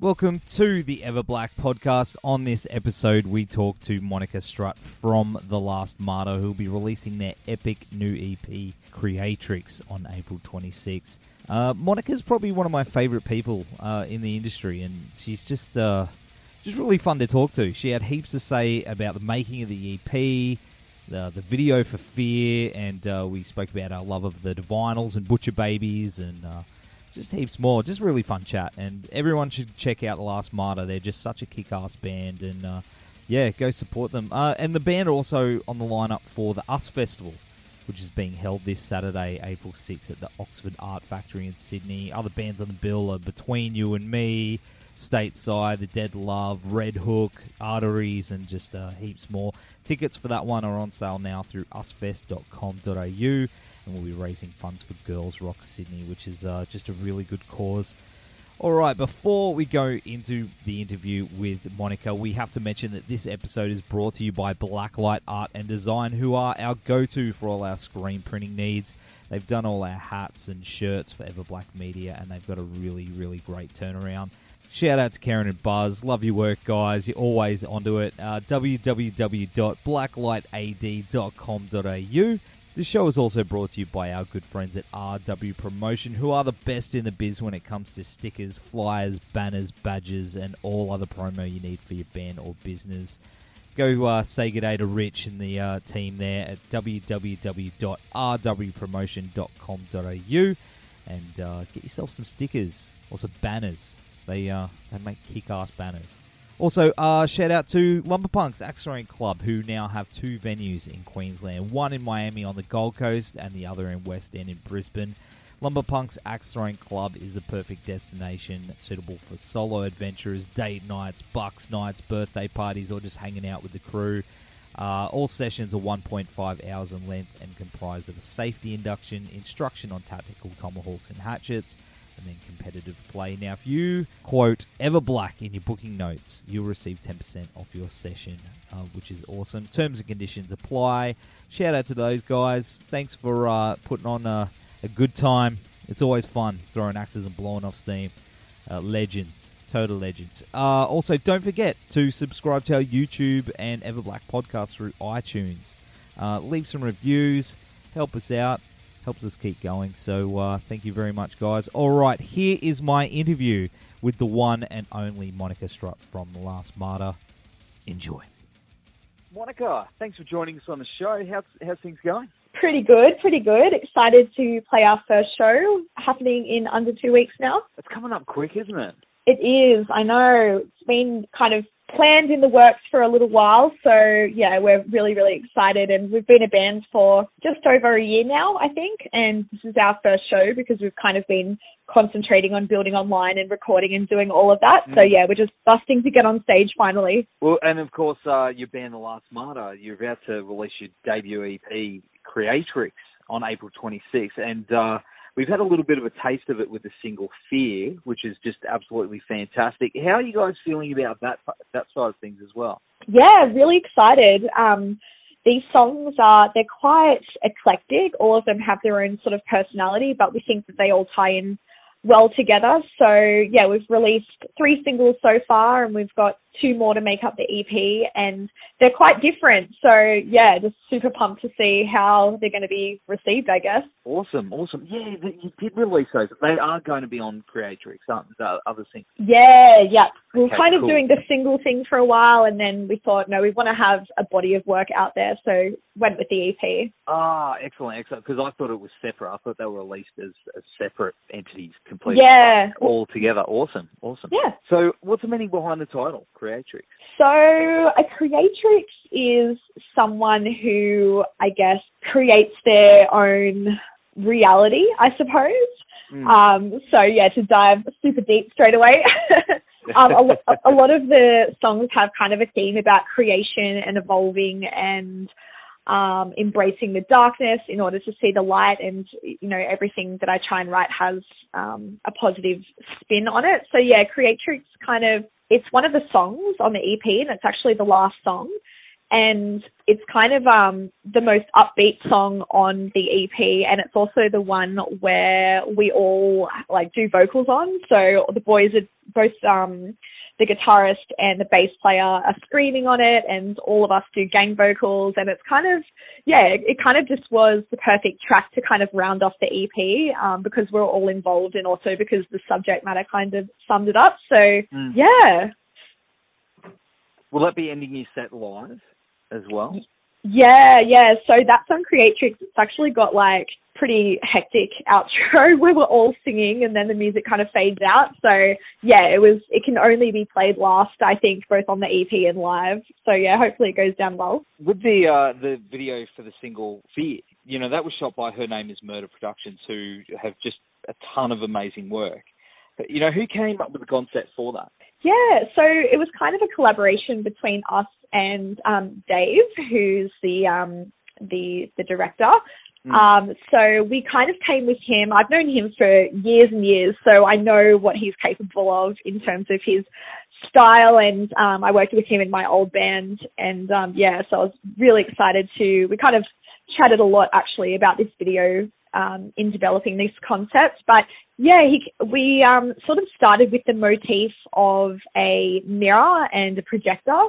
Welcome to the Everblack podcast. On this episode, we talk to Monica Strutt from The Last Martyr, who'll be releasing their epic new EP, Creatrix, on April 26. Uh, Monica's probably one of my favorite people uh, in the industry, and she's just uh, just really fun to talk to. She had heaps to say about the making of the EP, the, the video for Fear, and uh, we spoke about our love of the Divinyls and Butcher Babies, and uh, just heaps more. Just really fun chat, and everyone should check out the Last Martyr. They're just such a kick-ass band, and uh, yeah, go support them. Uh, and the band are also on the lineup for the Us Festival, which is being held this Saturday, April 6th, at the Oxford Art Factory in Sydney. Other bands on the bill are Between You and Me, Stateside, The Dead Love, Red Hook, Arteries, and just uh, heaps more. Tickets for that one are on sale now through usfest.com.au and we'll be raising funds for Girls Rock Sydney, which is uh, just a really good cause. All right, before we go into the interview with Monica, we have to mention that this episode is brought to you by Blacklight Art and Design, who are our go to for all our screen printing needs. They've done all our hats and shirts for Everblack Media, and they've got a really, really great turnaround. Shout out to Karen and Buzz. Love your work, guys. You're always onto it. Uh, www.blacklightad.com.au. This show is also brought to you by our good friends at RW Promotion, who are the best in the biz when it comes to stickers, flyers, banners, badges, and all other promo you need for your band or business. Go uh, say good day to Rich and the uh, team there at www.rwpromotion.com.au and uh, get yourself some stickers or some banners. They uh, they make kick-ass banners. Also, uh, shout out to Lumberpunks Axe Throwing Club, who now have two venues in Queensland one in Miami on the Gold Coast and the other in West End in Brisbane. Lumberpunks Axe Throwing Club is a perfect destination suitable for solo adventurers, date nights, bucks nights, birthday parties, or just hanging out with the crew. Uh, all sessions are 1.5 hours in length and comprise of a safety induction, instruction on tactical tomahawks and hatchets, and then competitive play. Now, if you quote Everblack in your booking notes, you'll receive 10% off your session, uh, which is awesome. Terms and conditions apply. Shout out to those guys. Thanks for uh, putting on a, a, good time. It's always fun throwing axes and blowing off steam. Uh, legends. Total legends. Uh, also, don't forget to subscribe to our YouTube and Everblack podcast through iTunes. Uh, leave some reviews. Help us out helps us keep going. So uh, thank you very much, guys. All right, here is my interview with the one and only Monica Strutt from The Last Martyr. Enjoy. Monica, thanks for joining us on the show. How's, how's things going? Pretty good, pretty good. Excited to play our first show happening in under two weeks now. It's coming up quick, isn't it? It is, I know. It's been kind of planned in the works for a little while. So yeah, we're really, really excited and we've been a band for just over a year now, I think. And this is our first show because we've kind of been concentrating on building online and recording and doing all of that. Mm. So yeah, we're just busting to get on stage finally. Well, and of course, uh, your band, The Last Martyr, you're about to release your debut EP, Creatrix, on April 26th. And, uh, We've had a little bit of a taste of it with the single Fear, which is just absolutely fantastic. How are you guys feeling about that that side of things as well? Yeah, really excited. Um, these songs are they're quite eclectic. All of them have their own sort of personality, but we think that they all tie in well together. So yeah, we've released three singles so far, and we've got two more to make up the EP, and they're quite different. So yeah, just super pumped to see how they're going to be received. I guess. Awesome, awesome. Yeah, you did release those. They are going to be on Creatrix, aren't the other things? Yeah, yeah. We were okay, kind of cool. doing the single thing for a while, and then we thought, no, we want to have a body of work out there, so went with the EP. Ah, excellent, excellent. Because I thought it was separate. I thought they were released as, as separate entities, completely. Yeah. All together. Awesome, awesome. Yeah. So, what's the meaning behind the title, Creatrix? So, a creatrix is someone who, I guess, creates their own reality, I suppose. Mm. Um, so, yeah, to dive super deep straight away. um, a, a lot of the songs have kind of a theme about creation and evolving and um, embracing the darkness in order to see the light and you know everything that I try and write has um, a positive spin on it. So yeah, Creatrix kind of it's one of the songs on the EP and it's actually the last song. And it's kind of um the most upbeat song on the EP and it's also the one where we all like do vocals on. So the boys are both um the guitarist and the bass player are screaming on it and all of us do gang vocals. And it's kind of yeah it, it kind of just was the perfect track to kind of round off the ep um, because we're all involved and also because the subject matter kind of summed it up. So mm. yeah. Will that be ending your set live as well yeah yeah so that's on creatrix it's actually got like pretty hectic outro where we're all singing and then the music kind of fades out. So yeah, it was it can only be played last, I think, both on the EP and live. So yeah, hopefully it goes down well. With the uh the video for the single Fear, you know, that was shot by Her Name is Murder Productions who have just a ton of amazing work. But, you know, who came up with the concept for that? Yeah, so it was kind of a collaboration between us and um, Dave, who's the um, the the director. Mm. Um, so we kind of came with him. I've known him for years and years, so I know what he's capable of in terms of his style. And um, I worked with him in my old band, and um, yeah, so I was really excited to. We kind of chatted a lot actually about this video um, in developing this concept. But yeah, he, we um, sort of started with the motif of a mirror and a projector,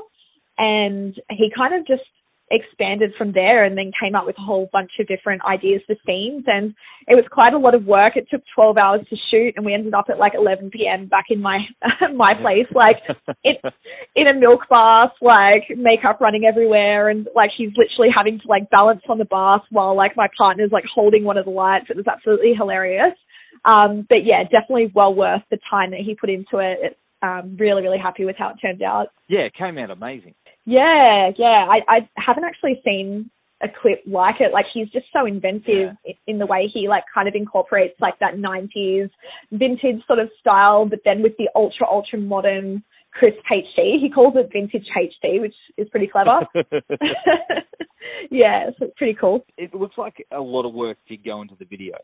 and he kind of just expanded from there and then came up with a whole bunch of different ideas for scenes and it was quite a lot of work. It took 12 hours to shoot and we ended up at like 11 p.m. back in my my place. Like in in a milk bath like makeup running everywhere and like he's literally having to like balance on the bath while like my partner's like holding one of the lights. It was absolutely hilarious um but yeah definitely well worth the time that he put into it, it um really really happy with how it turned out yeah it came out amazing yeah, yeah. I, I haven't actually seen a clip like it. Like he's just so inventive yeah. in the way he like kind of incorporates like that 90s vintage sort of style, but then with the ultra, ultra modern crisp HD. He calls it vintage HD, which is pretty clever. yeah, it's pretty cool. It looks like a lot of work did go into the video.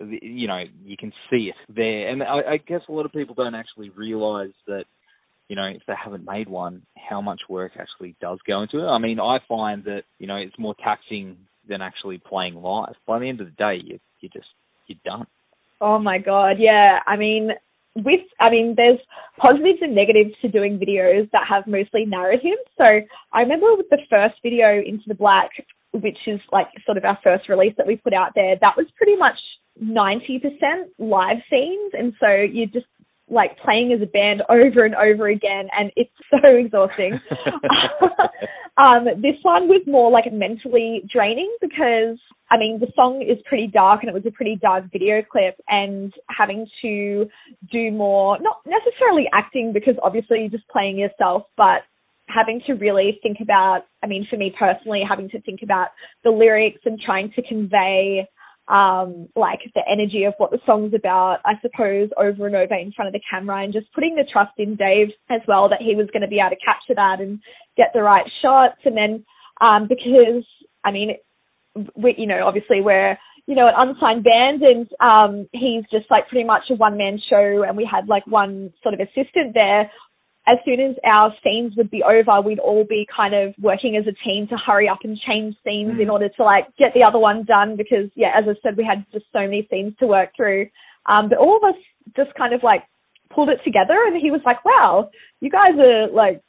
You know, you can see it there. And I, I guess a lot of people don't actually realize that you know, if they haven't made one, how much work actually does go into it. I mean, I find that, you know, it's more taxing than actually playing live. By the end of the day, you you just you're done. Oh my god, yeah. I mean, with I mean, there's positives and negatives to doing videos that have mostly narrative. So I remember with the first video Into the Black, which is like sort of our first release that we put out there, that was pretty much 90% live scenes, and so you're just like playing as a band over and over again and it's so exhausting. um, this one was more like mentally draining because I mean the song is pretty dark and it was a pretty dark video clip and having to do more not necessarily acting because obviously you're just playing yourself but having to really think about I mean for me personally having to think about the lyrics and trying to convey um, like the energy of what the song's about, I suppose, over and over in front of the camera and just putting the trust in Dave as well that he was going to be able to capture that and get the right shots. And then, um, because, I mean, we, you know, obviously we're, you know, an unsigned band and, um, he's just like pretty much a one man show and we had like one sort of assistant there as soon as our scenes would be over, we'd all be kind of working as a team to hurry up and change scenes mm. in order to like get the other one done because yeah, as I said, we had just so many scenes to work through. Um, but all of us just kind of like pulled it together and he was like, wow, you guys are like,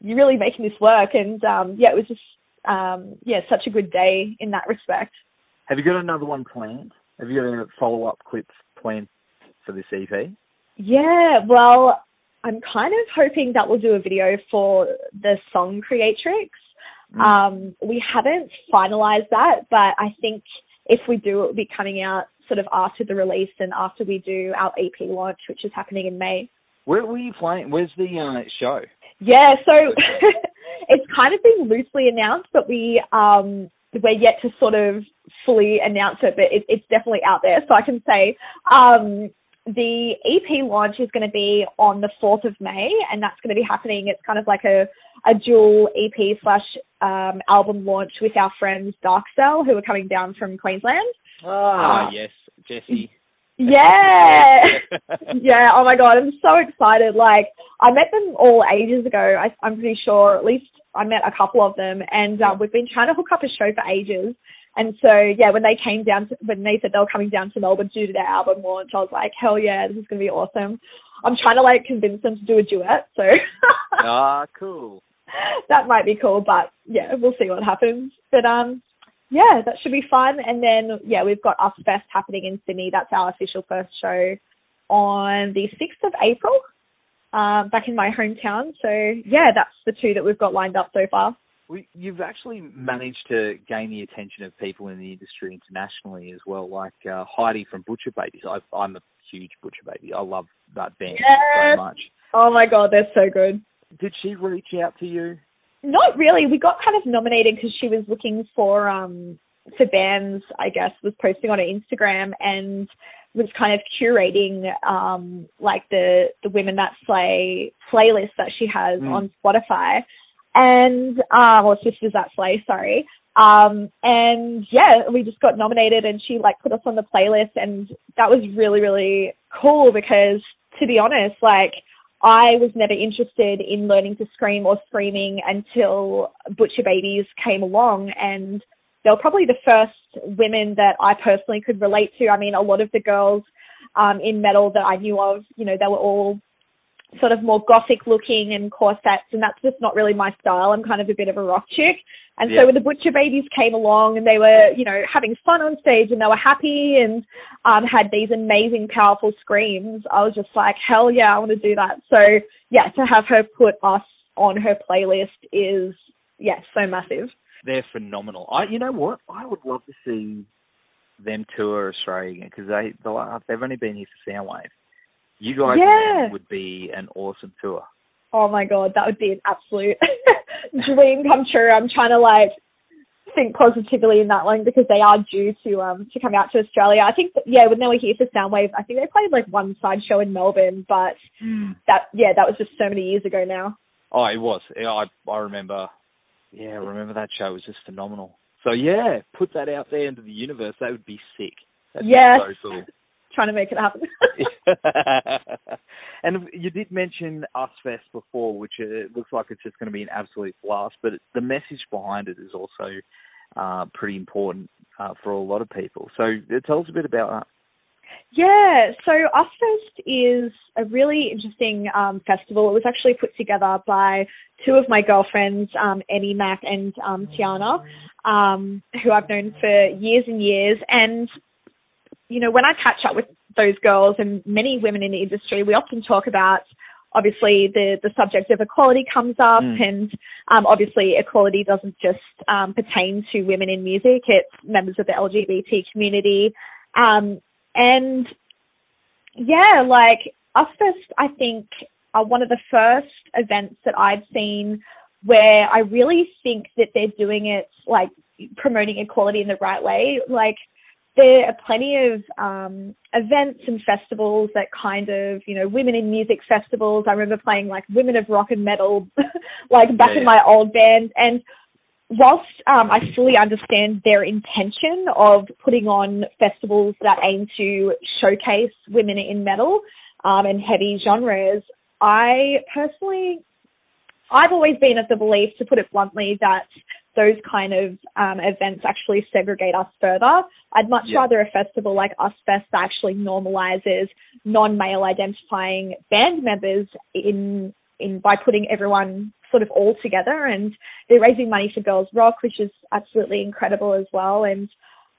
you're really making this work. And, um, yeah, it was just, um, yeah, such a good day in that respect. Have you got another one planned? Have you got a follow up clip planned for this EP? Yeah, well, I'm kind of hoping that we'll do a video for the song Creatrix. Mm. Um, we haven't finalized that, but I think if we do, it will be coming out sort of after the release and after we do our EP launch, which is happening in May. Where were you playing? Where's the uh, show? Yeah, so it's kind of been loosely announced, but we um, we're yet to sort of fully announce it, but it, it's definitely out there. So I can say um, the EP launch is going to be on the 4th of May, and that's going to be happening. It's kind of like a, a dual EP slash um, album launch with our friends Dark Cell, who are coming down from Queensland. Ah, uh, yes, Jesse. Yeah. yeah. Oh my god, I'm so excited. Like I met them all ages ago. I, I'm pretty sure. At least I met a couple of them, and um, we've been trying to hook up a show for ages. And so yeah, when they came down, to, when they said they were coming down to Melbourne due to their album launch, I was like, hell yeah, this is gonna be awesome. I'm trying to like convince them to do a duet. So. ah, cool. That might be cool, but yeah, we'll see what happens. But um, yeah, that should be fun. And then yeah, we've got Us Fest happening in Sydney. That's our official first show on the sixth of April, um, back in my hometown. So yeah, that's the two that we've got lined up so far. Well, you've actually managed to gain the attention of people in the industry internationally as well, like uh, Heidi from Butcher Babies. I, I'm a huge Butcher Baby. I love that band yes. so much. Oh my god, they're so good. Did she reach out to you? Not really. We got kind of nominated because she was looking for um for bands. I guess was posting on her Instagram and was kind of curating um like the the women that slay playlist that she has mm. on Spotify and uh well sisters that slay sorry um and yeah we just got nominated and she like put us on the playlist and that was really really cool because to be honest like I was never interested in learning to scream or screaming until Butcher Babies came along and they were probably the first women that I personally could relate to. I mean, a lot of the girls um, in metal that I knew of, you know, they were all sort of more gothic looking and corsets and that's just not really my style. I'm kind of a bit of a rock chick. And yeah. so when the Butcher Babies came along and they were, you know, having fun on stage and they were happy and um, had these amazing, powerful screams, I was just like, hell yeah, I want to do that. So yeah, to have her put us on her playlist is, yeah, so massive. They're phenomenal. I, you know what? I would love to see them tour Australia again because they they've only been here for Soundwave. You guys yeah. would be an awesome tour. Oh my god, that would be an absolute dream come true. I'm trying to like think positively in that one because they are due to um to come out to Australia. I think that, yeah, when they were here for Soundwave, I think they played like one side show in Melbourne, but mm. that yeah, that was just so many years ago now. Oh, it was. Yeah, I I remember. Yeah, I remember that show it was just phenomenal. So yeah, put that out there into the universe. That would be sick. That'd yes. Be so cool. Trying to make it happen. and you did mention Us Fest before, which it looks like it's just going to be an absolute blast. But the message behind it is also uh, pretty important uh, for a lot of people. So uh, tell us a bit about that. Yeah, so Usfest is a really interesting um, festival. It was actually put together by two of my girlfriends, um, Annie Mac and um, Tiana, um, who I've known for years and years. And, you know, when I catch up with those girls and many women in the industry, we often talk about obviously the, the subject of equality comes up mm. and um, obviously equality doesn't just um, pertain to women in music, it's members of the LGBT community. Um, and yeah, like Us Fest, I think are one of the first events that I've seen where I really think that they're doing it like promoting equality in the right way. Like there are plenty of um, events and festivals that kind of, you know, women in music festivals. I remember playing like Women of Rock and Metal, like back yeah, in my old band. And whilst um, I fully understand their intention of putting on festivals that aim to showcase women in metal um, and heavy genres, I personally, I've always been of the belief, to put it bluntly, that those kind of um, events actually segregate us further. I'd much yeah. rather a festival like Us Fest that actually normalizes non-male identifying band members in in by putting everyone sort of all together and they're raising money for Girls Rock, which is absolutely incredible as well. And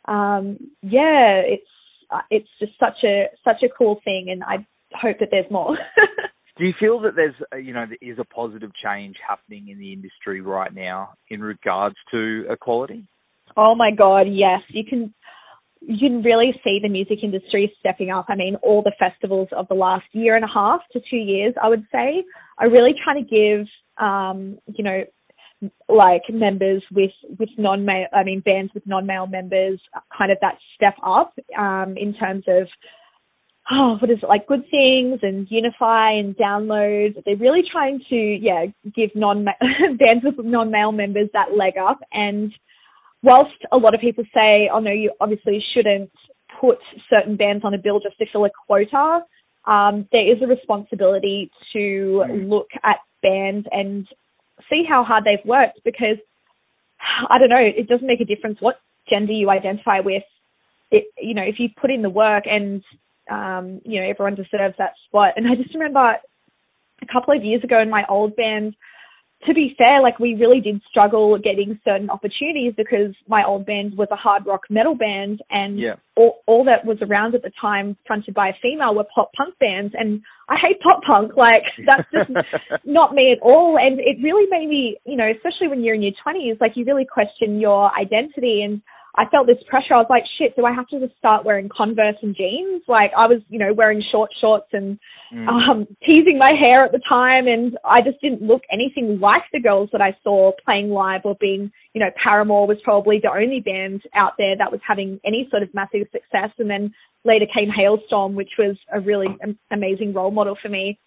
um, yeah, it's uh, it's just such a such a cool thing, and I hope that there's more. Do you feel that there's, a, you know, there is a positive change happening in the industry right now in regards to equality? Oh my God, yes. You can, you can really see the music industry stepping up. I mean, all the festivals of the last year and a half to two years, I would say, are really trying to give, um, you know, like members with with non-male, I mean, bands with non-male members, kind of that step up um, in terms of oh, what is it like? Good things and Unify and download. They're really trying to, yeah, give non bands with non-male members that leg up. And whilst a lot of people say, oh no, you obviously shouldn't put certain bands on a bill just to fill a quota, um, there is a responsibility to Mm. look at bands and see how hard they've worked because I don't know, it doesn't make a difference what gender you identify with. It, you know, if you put in the work and, um, you know, everyone deserves that spot. And I just remember a couple of years ago in my old band, to be fair, like we really did struggle getting certain opportunities because my old band was a hard rock metal band and Yeah. all, all that was around at the time fronted by a female were pop punk bands and I hate pop punk. Like that's just not me at all. And it really made me, you know, especially when you're in your twenties, like you really question your identity and I felt this pressure. I was like, shit, do I have to just start wearing Converse and jeans? Like I was, you know, wearing short shorts and Mm. um, teasing my hair at the time, and I just didn't look anything like the girls that I saw playing live or being, you know, Paramore was probably the only band out there that was having any sort of massive success. And then later came Halestorm, which was a really am- amazing role model for me.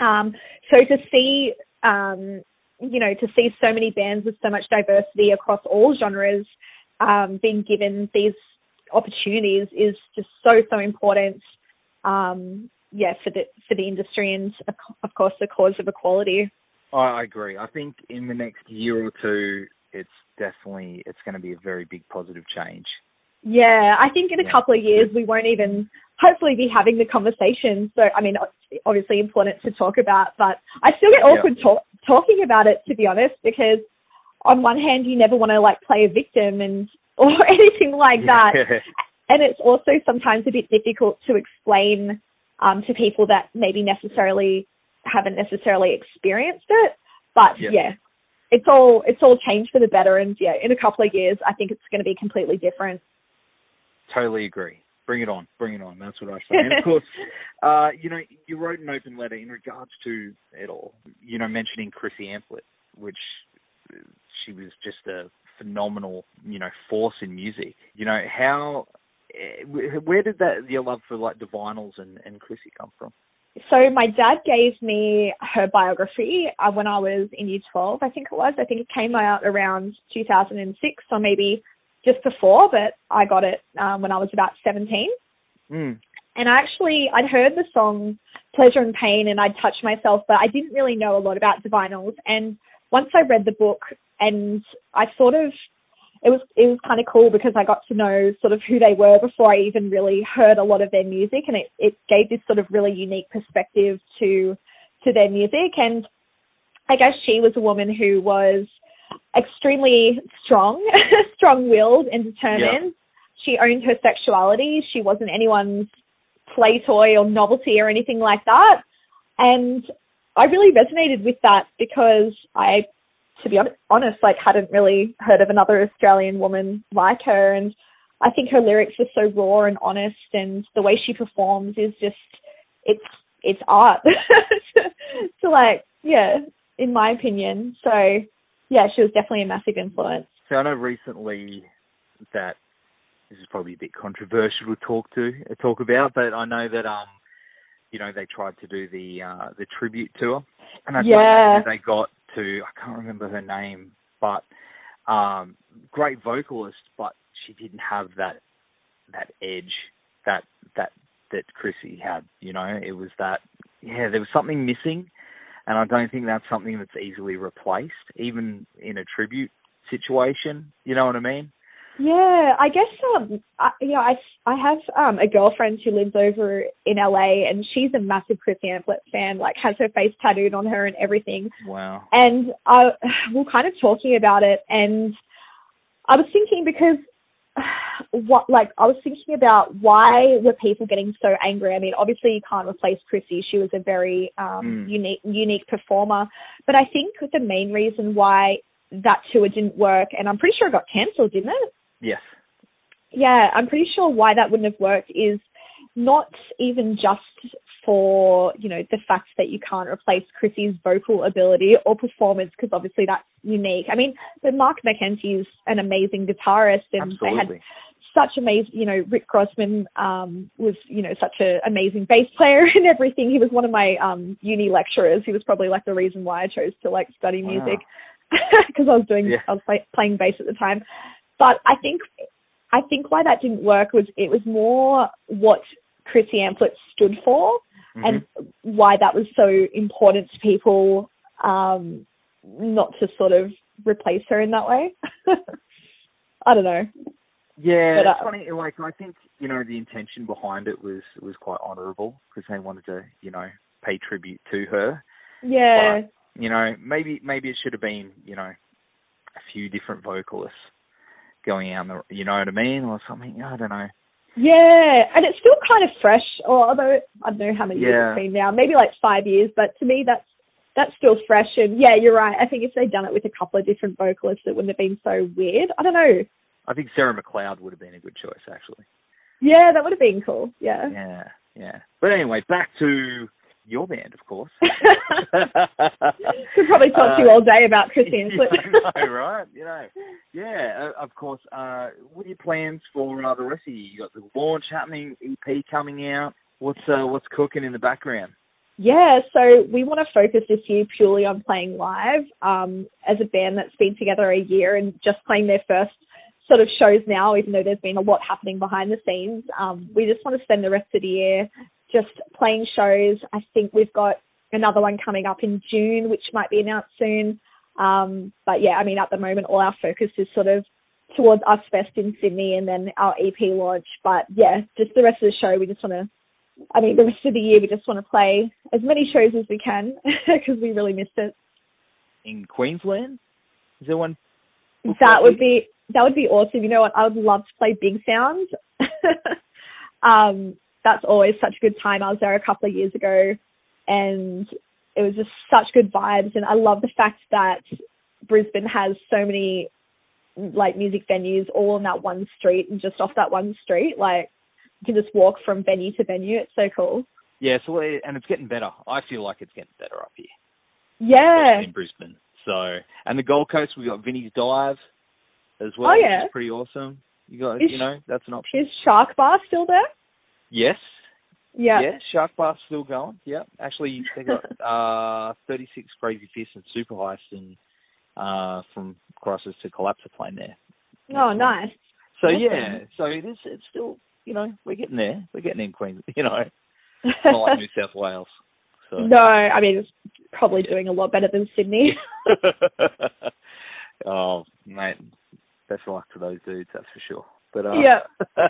Um, so to see, um, you know, to see so many bands with so much diversity across all genres um, being given these opportunities is just so so important. Um, yeah, for the for the industry and of course the cause of equality. I agree. I think in the next year or two, it's definitely it's going to be a very big positive change. Yeah, I think in a Yeah. couple of years we won't even hopefully be having the conversation. So I mean, obviously important to talk about, but I still get Yeah. awkward talk, talking about it to be honest, because on one hand you never want to like play a victim and or anything like that, and it's also sometimes a bit difficult to explain um, to people that maybe necessarily haven't necessarily experienced it. But Yeah. yeah, it's all it's all changed for the better, and yeah, in a couple of years I think it's going to be completely different. Totally agree. Bring it on. Bring it on. That's what I say. And of course, uh, you know, you wrote an open letter in regards to it all. You know, mentioning Chrissy Amphlett, which she was just a phenomenal, you know, force in music. You know, how, eh, where did that your love for like the vinyls and and Chrissy come from? So my dad gave me her biography uh, when I was in year 12, I think it was. I think it came out around 2006 or maybe just before, but I got it um, when I was about 17. Mm. And I actually, I'd heard the song Pleasure and Pain and I'd touched myself, but I didn't really know a lot about Divinyls. And once I read the book and I sort of, it was, it was kind of cool because I got to know sort of who they were before I even really heard a lot of their music and it, it gave this sort of really unique perspective to, to their music. And I guess she was a woman who was extremely strong, strong-willed and determined. She owned her sexuality. She wasn't anyone's play toy or novelty or anything like that. And I really resonated with that because I, to be honest, like hadn't really heard of another Australian woman like her. And I think her lyrics are so raw and honest and the way she performs is just, it's, it's art. so like, yeah, in my opinion. So yeah, she was definitely a massive influence. So I know recently that this is probably a bit controversial to talk to talk about, but I know that um, you know, they tried to do the uh the tribute tour, and I Yeah. think they got to I can't remember her name, but um, great vocalist, but she didn't have that that edge that that that Chrissy had. You know, it was that yeah, there was something missing, and I don't think that's something that's easily replaced, even in a tribute situation. You know what I mean? Yeah, I guess um, I, you know, I I have um a girlfriend who lives over in LA, and she's a massive Chris Amphlett fan. Like, has her face tattooed on her and everything. Wow. And I we we're kind of talking about it, and I was thinking because what like I was thinking about why were people getting so angry? I mean, obviously you can't replace Chrissy. She was a very um Mm. unique unique performer. But I think the main reason why that tour didn't work and I'm pretty sure it got cancelled, didn't it? Yes. Yeah, I'm pretty sure why that wouldn't have worked is not even just for, you know, the fact that you can't replace Chrissy's vocal ability or performance because obviously that's unique. I mean, but Mark McEntee is an amazing guitarist and they had Absolutely. such amazing, you know, Rick Grossman um, was, you know, such an amazing bass player and everything. He was one of my um, uni lecturers. He was probably like the reason why I chose to like study music because I was doing, Yeah. I was play, playing bass at the time. But I think, I think why that didn't work was it was more what Chrissy Amphlett stood for Mhm. and why that was so important to people um not to sort of replace her in that way i don't know Yeah, But, it's uh, funny. Like I think you know the intention behind it was was quite honourable because they wanted to you know pay tribute to her. yeah You know, maybe maybe it should have been you know a few different vocalists going out. The, you know what I mean, or something. I don't know. yeah and it's still kind of fresh or although i don't know how many years Yeah. it's been now maybe like five years but to me that's that's still fresh and yeah you're right i think if they'd done it with a couple of different vocalists it wouldn't have been so weird i don't know I think Sarah McLeod would have been a good choice actually. yeah that would have been cool yeah Yeah, yeah. But anyway, back to your band, of course. could probably talk to you Uh, all day about Chrissy Amphlett. I know, right? You know, yeah. Uh, of course. Uh, what are your plans for uh, the rest of the year? You got the launch happening, EP coming out. What's uh, what's cooking in the background? Yeah, so we want to focus this year purely on playing live. Um, as a band that's been together a year and just playing their first sort of shows now, even though there's been a lot happening behind the scenes, um, we just want to spend the rest of the year just playing shows. I think we've got another one coming up in June, which might be announced soon. Um, but yeah, I mean, at the moment, all our focus is sort of towards Us Fest in Sydney and then our EP launch. But yeah, just the rest of the show, we just want to I mean, the rest of the year we just want to play as many shows as we can because we really missed it. In Queensland, is there one? That would be that would be awesome. You know what? I would love to play Big Sound. um, that's always such a good time. I was there a couple of years ago, and it was just such good vibes. And I love the fact that Brisbane has so many like music venues all on that one street and just off that one street. Like you can just walk from venue to venue. It's so cool. Yeah, so and it's getting better. I feel like it's getting better up here Yeah. in Brisbane. So, and the Gold Coast, we got Vinny's Dive as well. Oh, which yeah. is pretty awesome. You got, Is- you know, that's an option. Is Shark Bar still there? Yes, Yeah. Yeah, Shark Bar's still going. Yeah, actually, they got uh, 36 Crazyfists and Super Heist and uh, from Crisis to Collapse are playing there. Oh, nice. So Awesome. yeah, so it is. It's still, you know, we're getting there. We're getting in Queens. You know, not like New South Wales. So. no, I mean it's probably doing a lot better than Sydney. oh, mate, best of luck to those dudes. That's for sure. But uh, yeah.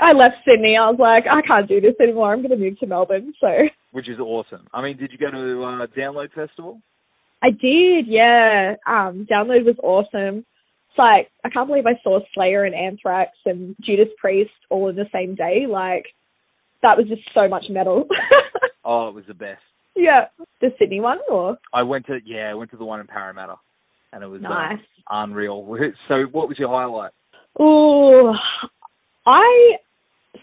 I left Sydney. I was like, I can't do this anymore. I'm going to move to Melbourne. So which is awesome. I mean, did you go to uh, Download Festival? I did, yeah. Um, Download was awesome. It's like I can't believe I saw Slayer and Anthrax and Judas Priest all in the same day. Like that was just so much metal. Oh, it was the best. yeah. The Sydney one or I went to yeah, I went to the one in Parramatta, and it was uh, nice. unreal. So, what was your highlight? Ooh, I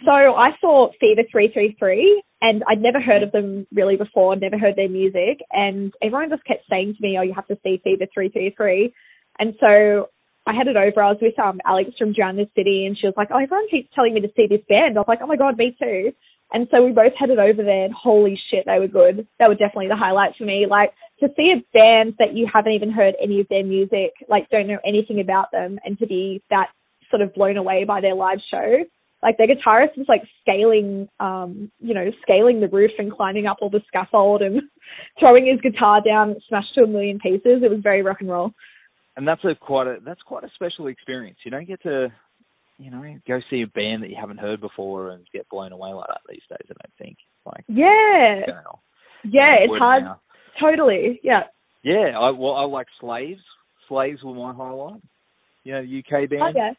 so I saw Fever three three three, and I'd never heard of them really before. Never heard their music, and everyone just kept saying to me, "Oh, you have to see Fever three three three. And so I headed over. I was with um Alex from Drown This City, and she was like, "Oh, everyone keeps telling me to see this band." I was like, "Oh my god, me too." And so we both headed over there, and holy shit, they were good. They were definitely the highlight for me. Like to see a band that you haven't even heard any of their music, like don't know anything about them, and to be that sort of blown away by their live show. Like their guitarist was like scaling, um, you know, scaling the roof and climbing up all the scaffold and throwing his guitar down, smashed to a million pieces. It was very rock and roll. And that's a quite a that's quite a special experience. You don't get to, you know, go see a band that you haven't heard before and get blown away like that these days. I don't think. Like, Yeah, know, yeah, it's hard. now. Totally, yeah. Yeah, I well, I like Slaves. Slaves were my highlight. You know, UK band. Oh,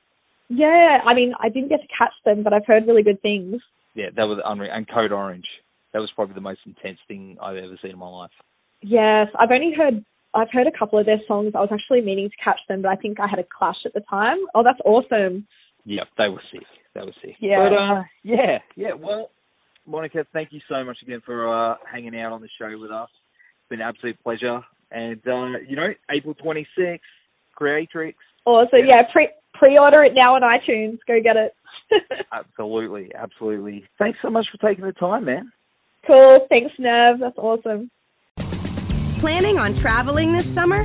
yeah. Yeah, I mean, I didn't get to catch them, but I've heard really good things. Yeah, that was unreal. And Code Orange. That was probably the most intense thing I've ever seen in my life. Yes, I've only heard I've heard a couple of their songs. I was actually meaning to catch them, but I think I had a clash at the time. Oh, that's awesome. Yep, they were sick. They were sick. Yeah. But uh, yeah, yeah. Well, Monica, thank you so much again for uh, hanging out on the show with us. It's been an absolute pleasure. And uh, you know, April twenty sixth, Creatrix. Also, Yeah. yeah, pre pre-order it now on iTunes. Go get it. absolutely, absolutely. Thanks so much for taking the time, man. Cool. Thanks, Nev. That's awesome. Planning on traveling this summer?